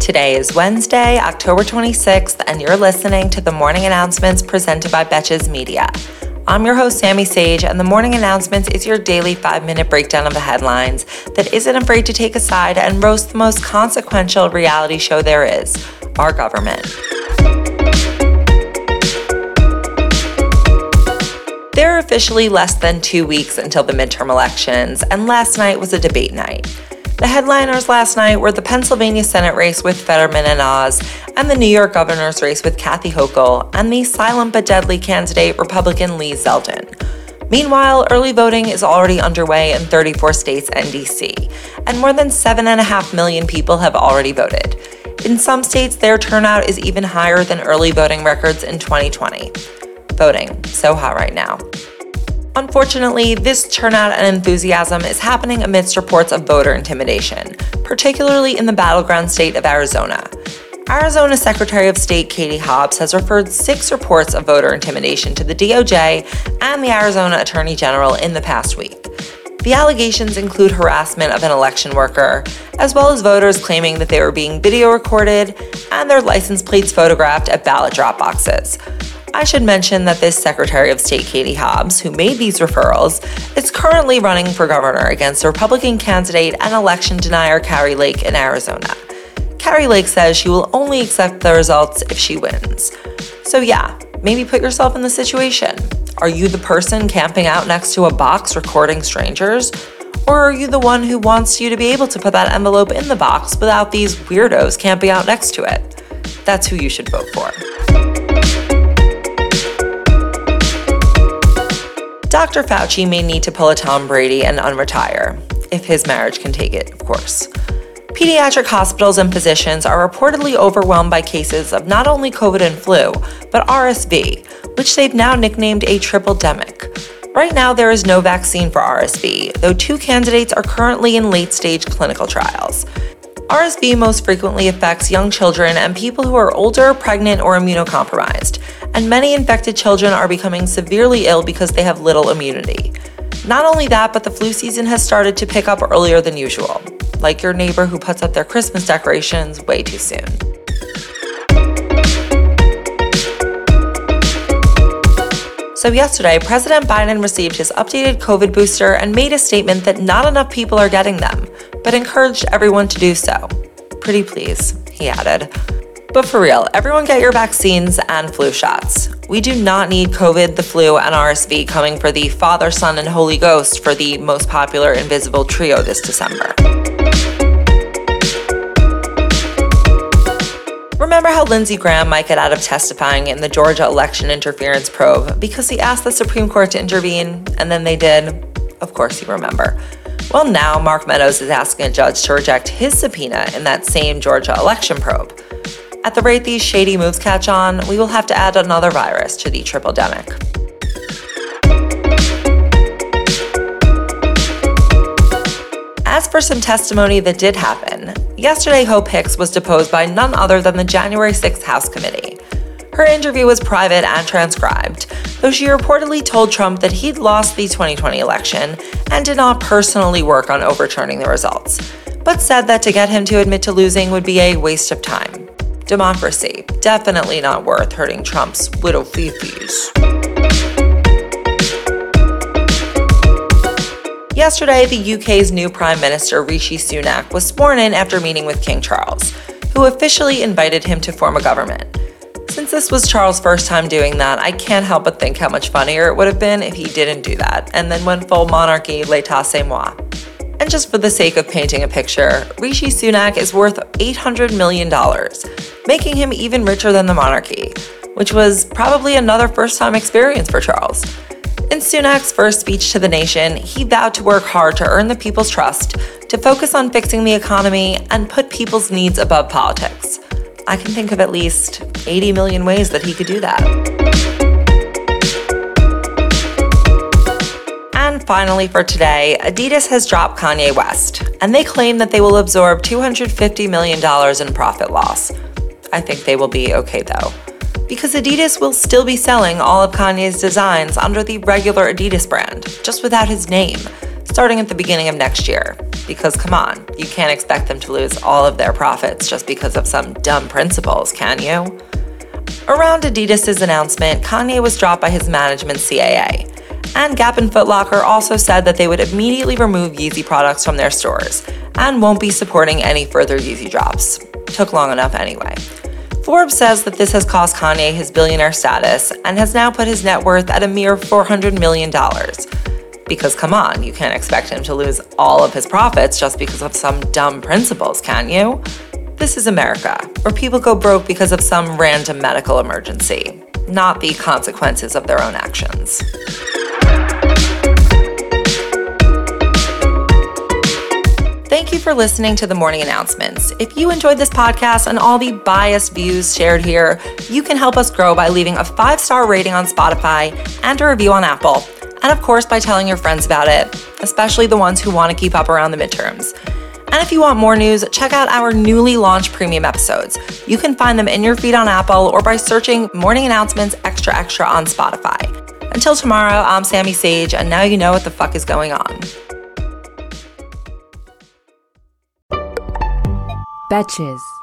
Today is Wednesday, October 26th, and you're listening to the morning announcements presented by Betches Media. I'm your host, Sami Sage, and the morning announcements is your daily five minute breakdown of the headlines that isn't afraid to take a side and roast the most consequential reality show there is our government. There are officially less than two weeks until the midterm elections, and last night was a debate night. The headliners last night were the Pennsylvania Senate race with Fetterman and Oz, and the New York governor's race with Kathy Hochul, and the silent but deadly candidate Republican Lee Zeldin. Meanwhile, early voting is already underway in 34 states and DC, and more than 7.5 million people have already voted. In some states, their turnout is even higher than early voting records in 2020. Voting, so hot right now. Unfortunately, this turnout and enthusiasm is happening amidst reports of voter intimidation, particularly in the battleground state of Arizona. Arizona Secretary of State Katie Hobbs has referred six reports of voter intimidation to the DOJ and the Arizona Attorney General in the past week. The allegations include harassment of an election worker, as well as voters claiming that they were being video recorded and their license plates photographed at ballot drop boxes. I should mention that this Secretary of State Katie Hobbs, who made these referrals, is currently running for governor against Republican candidate and election denier Kari Lake in Arizona. Kari Lake says she will only accept the results if she wins. So, yeah, maybe put yourself in the situation. Are you the person camping out next to a box recording strangers? Or are you the one who wants you to be able to put that envelope in the box without these weirdos camping out next to it? That's who you should vote for. Dr. Fauci may need to pull a Tom Brady and unretire, if his marriage can take it, of course. Pediatric hospitals and physicians are reportedly overwhelmed by cases of not only COVID and flu, but RSV, which they've now nicknamed a triple demic. Right now, there is no vaccine for RSV, though two candidates are currently in late stage clinical trials. RSV most frequently affects young children and people who are older, pregnant, or immunocompromised, and many infected children are becoming severely ill because they have little immunity. Not only that, but the flu season has started to pick up earlier than usual, like your neighbor who puts up their Christmas decorations way too soon. So, yesterday, President Biden received his updated COVID booster and made a statement that not enough people are getting them, but encouraged everyone to do so. Pretty please, he added. But for real, everyone get your vaccines and flu shots. We do not need COVID, the flu, and RSV coming for the Father, Son, and Holy Ghost for the most popular Invisible Trio this December. Remember how Lindsey Graham might get out of testifying in the Georgia election interference probe because he asked the Supreme Court to intervene and then they did? Of course, you remember. Well, now Mark Meadows is asking a judge to reject his subpoena in that same Georgia election probe. At the rate these shady moves catch on, we will have to add another virus to the triple demic. As for some testimony that did happen, yesterday Hope Hicks was deposed by none other than the January 6th House Committee. Her interview was private and transcribed, though she reportedly told Trump that he'd lost the 2020 election and did not personally work on overturning the results, but said that to get him to admit to losing would be a waste of time. Democracy, definitely not worth hurting Trump's little fifis. Yesterday, the UK's new Prime Minister Rishi Sunak was sworn in after meeting with King Charles, who officially invited him to form a government. Since this was Charles' first time doing that, I can't help but think how much funnier it would have been if he didn't do that and then went full monarchy, l'état c'est moi. And just for the sake of painting a picture, Rishi Sunak is worth $800 million, making him even richer than the monarchy, which was probably another first time experience for Charles. In Sunak's first speech to the nation, he vowed to work hard to earn the people's trust, to focus on fixing the economy, and put people's needs above politics. I can think of at least 80 million ways that he could do that. And finally, for today, Adidas has dropped Kanye West, and they claim that they will absorb $250 million in profit loss. I think they will be okay though because Adidas will still be selling all of Kanye's designs under the regular Adidas brand, just without his name. Starting at the beginning of next year. Because come on, you can't expect them to lose all of their profits just because of some dumb principles, can you? Around Adidas' announcement, Kanye was dropped by his management CAA. And Gap and Foot Locker also said that they would immediately remove Yeezy products from their stores and won't be supporting any further Yeezy drops. Took long enough anyway. Forbes says that this has cost Kanye his billionaire status and has now put his net worth at a mere $400 million. Because come on, you can't expect him to lose all of his profits just because of some dumb principles, can you? This is America, where people go broke because of some random medical emergency, not the consequences of their own actions. Thank you for listening to the morning announcements. If you enjoyed this podcast and all the biased views shared here, you can help us grow by leaving a five star rating on Spotify and a review on Apple. And of course, by telling your friends about it, especially the ones who want to keep up around the midterms. And if you want more news, check out our newly launched premium episodes. You can find them in your feed on Apple or by searching Morning Announcements Extra Extra on Spotify. Until tomorrow, I'm Sami Sage, and now you know what the fuck is going on. Betches.